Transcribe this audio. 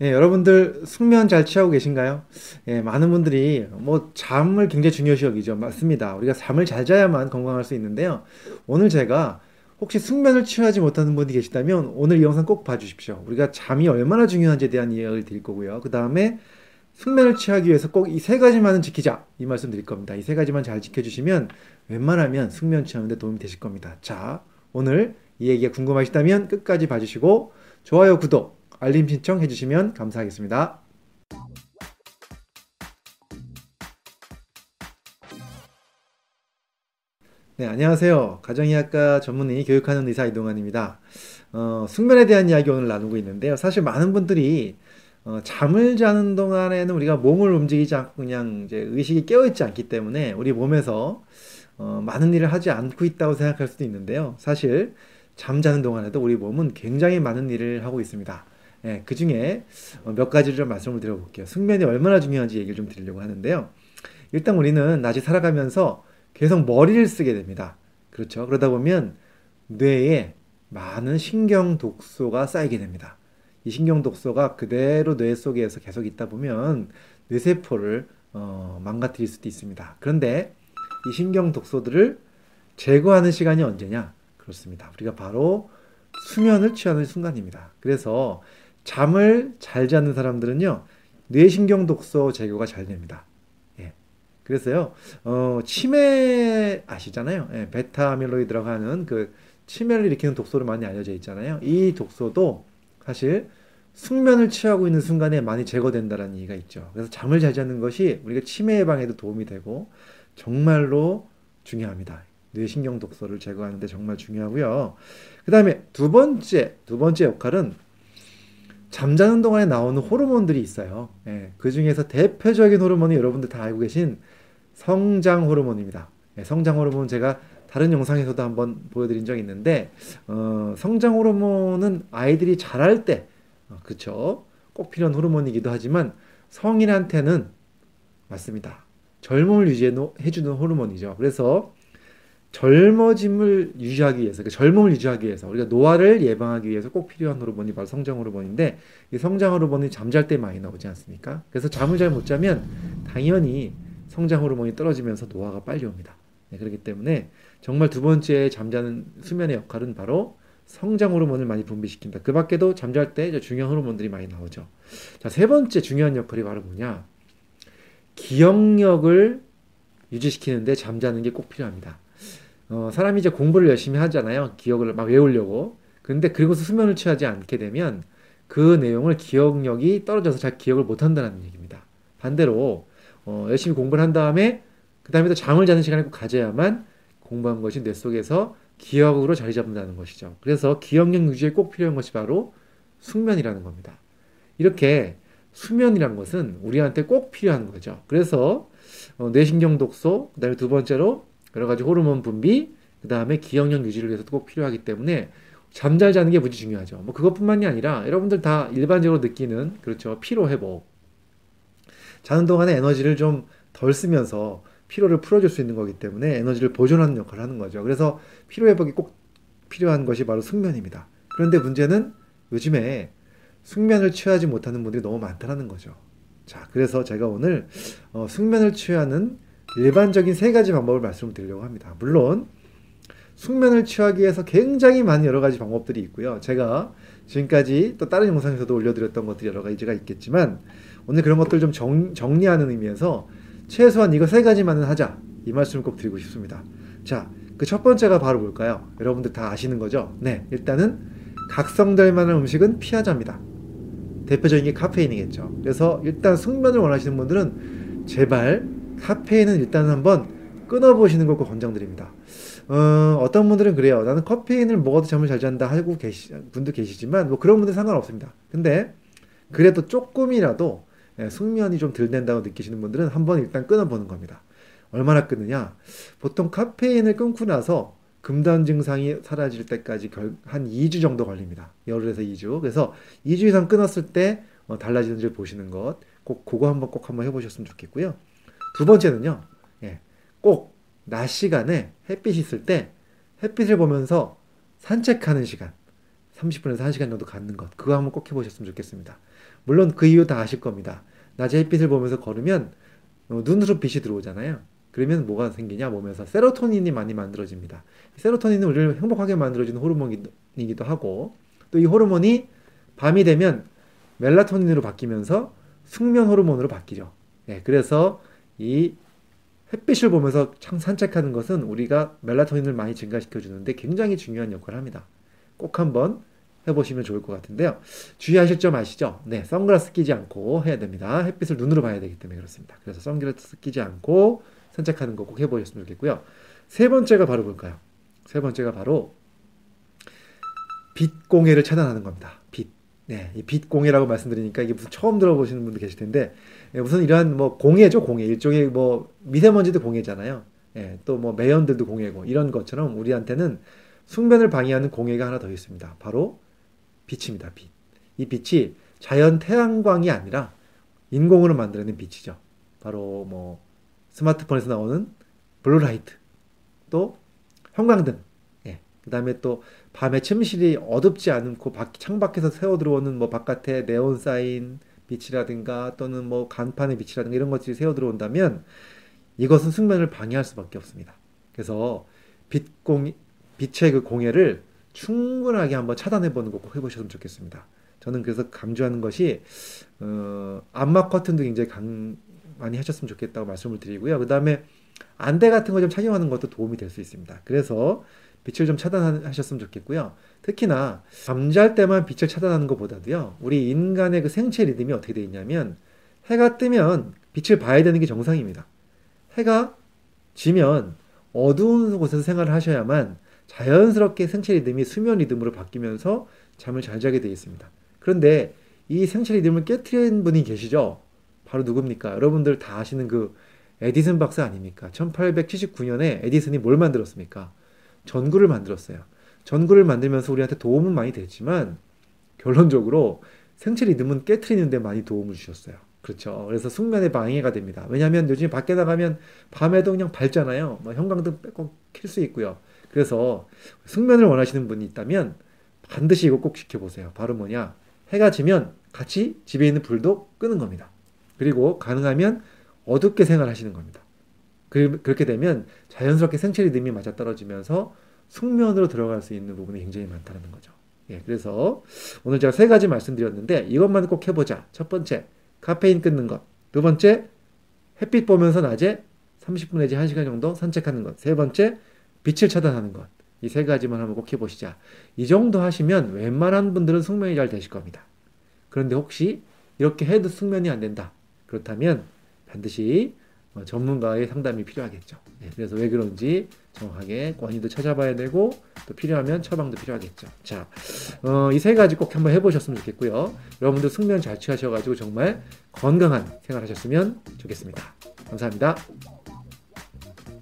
예, 여러분들 숙면 잘 취하고 계신가요? 예, 많은 분들이 뭐 잠을 굉장히 중요시 여기죠. 맞습니다. 우리가 잠을 잘 자야만 건강할 수 있는데요. 오늘 제가 혹시 숙면을 취하지 못하는 분이 계시다면 오늘 이 영상 꼭 봐주십시오. 우리가 잠이 얼마나 중요한지에 대한 이야기를 드릴 거고요. 그 다음에 숙면을 취하기 위해서 꼭 이 세 가지만은 지키자 이 말씀 드릴 겁니다. 이 세 가지만 잘 지켜주시면 웬만하면 숙면 취하는데 도움이 되실 겁니다. 자, 오늘 이 얘기가 궁금하시다면 끝까지 봐주시고 좋아요, 구독, 알림 신청해 주시면 감사하겠습니다. 네, 안녕하세요. 가정의학과 전문의 교육하는 의사 이동환입니다. 어, 숙면에 대한 이야기 오늘 나누고 있는데요. 사실 많은 분들이 어, 잠을 자는 동안에는 우리가 몸을 움직이지 않고 그냥 이제 의식이 깨어있지 않기 때문에 우리 몸에서 어, 많은 일을 하지 않고 있다고 생각할 수도 있는데요. 사실 잠자는 동안에도 우리 몸은 굉장히 많은 일을 하고 있습니다. 예, 그 중에 어, 몇 가지를 좀 말씀을 드려볼게요. 숙면이 얼마나 중요한지 얘기를 좀 드리려고 하는데요. 일단 우리는 낮에 살아가면서 계속 머리를 쓰게 됩니다. 그렇죠. 그러다 보면 뇌에 많은 신경 독소가 쌓이게 됩니다. 이 신경 독소가 그대로 뇌 속에서 계속 있다 보면 뇌세포를 어, 망가뜨릴 수도 있습니다. 그런데 이 신경 독소들을 제거하는 시간이 언제냐? 그렇습니다. 우리가 바로 수면을 취하는 순간입니다. 그래서 잠을 잘 자는 사람들은요, 뇌신경 독소 제거가 잘 됩니다. 예. 그래서요, 어, 치매 아시잖아요. 예, 베타 아밀로이드라고 하는 그 치매를 일으키는 독소로 많이 알려져 있잖아요. 이 독소도 사실 숙면을 취하고 있는 순간에 많이 제거된다는 얘기가 있죠. 그래서 잠을 잘 자는 것이 우리가 치매 예방에도 도움이 되고 정말로 중요합니다. 뇌신경 독소를 제거하는데 정말 중요하고요. 그 다음에 두 번째, 두 번째 역할은 잠자는 동안에 나오는 호르몬들이 있어요. 예, 그 중에서 대표적인 호르몬이 여러분들 다 알고 계신 성장 호르몬입니다. 예, 성장 호르몬 제가 다른 영상에서도 한번 보여드린 적이 있는데 어, 성장 호르몬은 아이들이 자랄 때 어, 그쵸 꼭 필요한 호르몬이기도 하지만 성인한테는 맞습니다. 젊음을 유지해주는 호르몬이죠. 그래서 젊어짐을 유지하기 위해서, 그러니까 젊음을 유지하기 위해서, 우리가 노화를 예방하기 위해서 꼭 필요한 호르몬이 바로 성장 호르몬인데, 이 성장 호르몬이 잠잘 때 많이 나오지 않습니까? 그래서 잠을 잘 못 자면 당연히 성장 호르몬이 떨어지면서 노화가 빨리 옵니다. 네, 그렇기 때문에 정말 두 번째 잠자는 수면의 역할은 바로 성장 호르몬을 많이 분비시킨다. 그 밖에도 잠잘 때 중요한 호르몬들이 많이 나오죠. 자, 세 번째 중요한 역할이 바로 뭐냐? 기억력을 유지시키는데 잠자는 게 꼭 필요합니다. 어, 사람이 이제 공부를 열심히 하잖아요. 기억을 막 외우려고. 근데 그리고서 수면을 취하지 않게 되면 그 내용을 기억력이 떨어져서 잘 기억을 못 한다는 얘기입니다. 반대로 어, 열심히 공부를 한 다음에 그 다음에 또 잠을 자는 시간을 꼭 가져야만 공부한 것이 뇌 속에서 기억으로 자리 잡는다는 것이죠. 그래서 기억력 유지에 꼭 필요한 것이 바로 숙면이라는 겁니다. 이렇게 수면이란 것은 우리한테 꼭 필요한 거죠. 그래서 어, 뇌신경 독소, 그다음에 두 번째로 여러 가지 호르몬 분비, 그 다음에 기억력 유지를 위해서도 꼭 필요하기 때문에 잠잘 자는 게 무지 중요하죠. 뭐 그것뿐만이 아니라 여러분들 다 일반적으로 느끼는 그렇죠 피로 회복. 자는 동안에 에너지를 좀 덜 쓰면서 피로를 풀어줄 수 있는 거기 때문에 에너지를 보존하는 역할을 하는 거죠. 그래서 피로 회복이 꼭 필요한 것이 바로 숙면입니다. 그런데 문제는 요즘에 숙면을 취하지 못하는 분들이 너무 많다는 거죠. 자, 그래서 제가 오늘 어, 숙면을 취하는 일반적인 세 가지 방법을 말씀드리려고 합니다. 물론 숙면을 취하기 위해서 굉장히 많은 여러 가지 방법들이 있고요. 제가 지금까지 또 다른 영상에서도 올려드렸던 것들이 여러 가지가 있겠지만 오늘 그런 것들 좀 정, 정리하는 의미에서 최소한 이거 세 가지만은 하자 이 말씀을 꼭 드리고 싶습니다. 자, 그 첫 번째가 바로 뭘까요? 여러분들 다 아시는 거죠? 네, 일단은 각성될 만한 음식은 피하자입니다. 대표적인 게 카페인이겠죠. 그래서 일단 숙면을 원하시는 분들은 제발 카페인은 일단 한번 끊어보시는 걸꼭 권장드립니다. 어, 어떤 분들은 그래요. 나는 카페인을 먹어도 잠을 잘 잔다 하고 계시, 분도 계시지만, 뭐 그런 분들 상관없습니다. 근데, 그래도 조금이라도 예, 숙면이 좀 덜 된다고 느끼시는 분들은 한번 일단 끊어보는 겁니다. 얼마나 끊느냐? 보통 카페인을 끊고 나서 금단 증상이 사라질 때까지 결, 한 2주 정도 걸립니다. 열흘에서 2주. 그래서 2주 이상 끊었을 때 어, 달라지는지를 보시는 것. 꼭 그거 한번 꼭 한번 해보셨으면 좋겠고요. 두 번째는요, 예, 꼭 낮 시간에 햇빛이 있을 때 햇빛을 보면서 산책하는 시간, 30분에서 1시간 정도 갖는 것. 그거 한번 꼭 해보셨으면 좋겠습니다. 물론 그 이유 다 아실 겁니다. 낮에 햇빛을 보면서 걸으면 어, 눈으로 빛이 들어오잖아요. 그러면 뭐가 생기냐 몸에서 세로토닌이 많이 만들어집니다. 세로토닌은 우리를 행복하게 만들어주는 호르몬이기도 하고 또 이 호르몬이 밤이 되면 멜라토닌으로 바뀌면서 숙면 호르몬으로 바뀌죠. 네, 그래서 이 햇빛을 보면서 산책하는 것은 우리가 멜라토닌을 많이 증가시켜 주는데 굉장히 중요한 역할을 합니다. 꼭 한번 해보시면 좋을 것 같은데요. 주의하실 점 아시죠? 네, 선글라스 끼지 않고 해야 됩니다. 햇빛을 눈으로 봐야 되기 때문에 그렇습니다. 그래서 선글라스 끼지 않고 산책하는 거 꼭 해보셨으면 좋겠고요. 세 번째가 바로 뭘까요? 세 번째가 바로 빛 공해를 차단하는 겁니다. 빛. 네, 이빛 공해라고 말씀드리니까 이게 무슨 처음 들어보시는 분도 계실 텐데 예, 무슨 이러한 뭐 공해죠, 공해. 일종의 뭐 미세먼지도 공해잖아요. 예, 또뭐 매연들도 공해고 이런 것처럼 우리한테는 숙면을 방해하는 공해가 하나 더 있습니다. 바로 빛입니다. 빛. 이 빛이 자연 태양광이 아니라 인공으로 만들어낸 빛이죠. 바로 뭐 스마트폰에서 나오는 blue light, 또 형광등, 예. 그 다음에 또 밤에 침실이 어둡지 않고 밖, 창밖에서 새어 들어오는 뭐 바깥에 네온 사인 빛이라든가 또는 뭐 간판의 빛이라든가 이런 것들이 새어 들어온다면 이것은 숙면을 방해할 수밖에 없습니다. 그래서 빛공 빛의 그 공해를 충분하게 한번 차단해 보는 거 꼭 해보셨으면 좋겠습니다. 저는 그래서 강조하는 것이 어, 안마 커튼도 굉장히 강, 많이 하셨으면 좋겠다고 말씀을 드리고요. 그 다음에 안대 같은 거 좀 착용하는 것도 도움이 될 수 있습니다. 그래서 빛을 좀 차단하셨으면 좋겠고요. 특히나 잠잘 때만 빛을 차단하는 것보다도요. 우리 인간의 그 생체 리듬이 어떻게 되어 있냐면 해가 뜨면 빛을 봐야 되는 게 정상입니다. 해가 지면 어두운 곳에서 생활을 하셔야만 자연스럽게 생체 리듬이 수면 리듬으로 바뀌면서 잠을 잘 자게 되어 있습니다. 그런데 이 생체 리듬을 깨뜨린 분이 계시죠? 바로 누굽니까? 여러분들 다 아시는 그 에디슨 박사 아닙니까? 1879년에 에디슨이 뭘 만들었습니까? 전구를 만들었어요. 전구를 만들면서 우리한테 도움은 많이 됐지만 결론적으로 생체 리듬은 깨트리는데 많이 도움을 주셨어요. 그렇죠. 그래서 숙면에 방해가 됩니다. 왜냐하면 요즘 밖에 나가면 밤에도 그냥 밝잖아요. 뭐 형광등 빼고 킬 수 있고요. 그래서 숙면을 원하시는 분이 있다면 반드시 이거 꼭 지켜보세요. 바로 뭐냐? 해가 지면 같이 집에 있는 불도 끄는 겁니다. 그리고 가능하면 어둡게 생활하시는 겁니다. 그렇게 되면 자연스럽게 생체 리듬이 맞아떨어지면서 숙면으로 들어갈 수 있는 부분이 굉장히 많다는 거죠. 예, 그래서 오늘 제가 세 가지 말씀드렸는데 이것만 꼭 해보자. 첫 번째, 카페인 끊는 것. 두 번째, 햇빛 보면서 낮에 30분 내지 1시간 정도 산책하는 것. 세 번째, 빛을 차단하는 것. 이 세 가지만 한번 꼭 해보시자. 이 정도 하시면 웬만한 분들은 숙면이 잘 되실 겁니다. 그런데 혹시 이렇게 해도 숙면이 안 된다. 그렇다면 반드시 어, 전문가의 상담이 필요하겠죠. 네, 그래서 왜 그런지 정확하게 권위도 찾아봐야 되고 또 필요하면 처방도 필요하겠죠. 자, 어, 이 세 가지 꼭 한번 해보셨으면 좋겠고요. 여러분들 숙면 잘 취하셔가지고 정말 건강한 생활하셨으면 좋겠습니다. 감사합니다.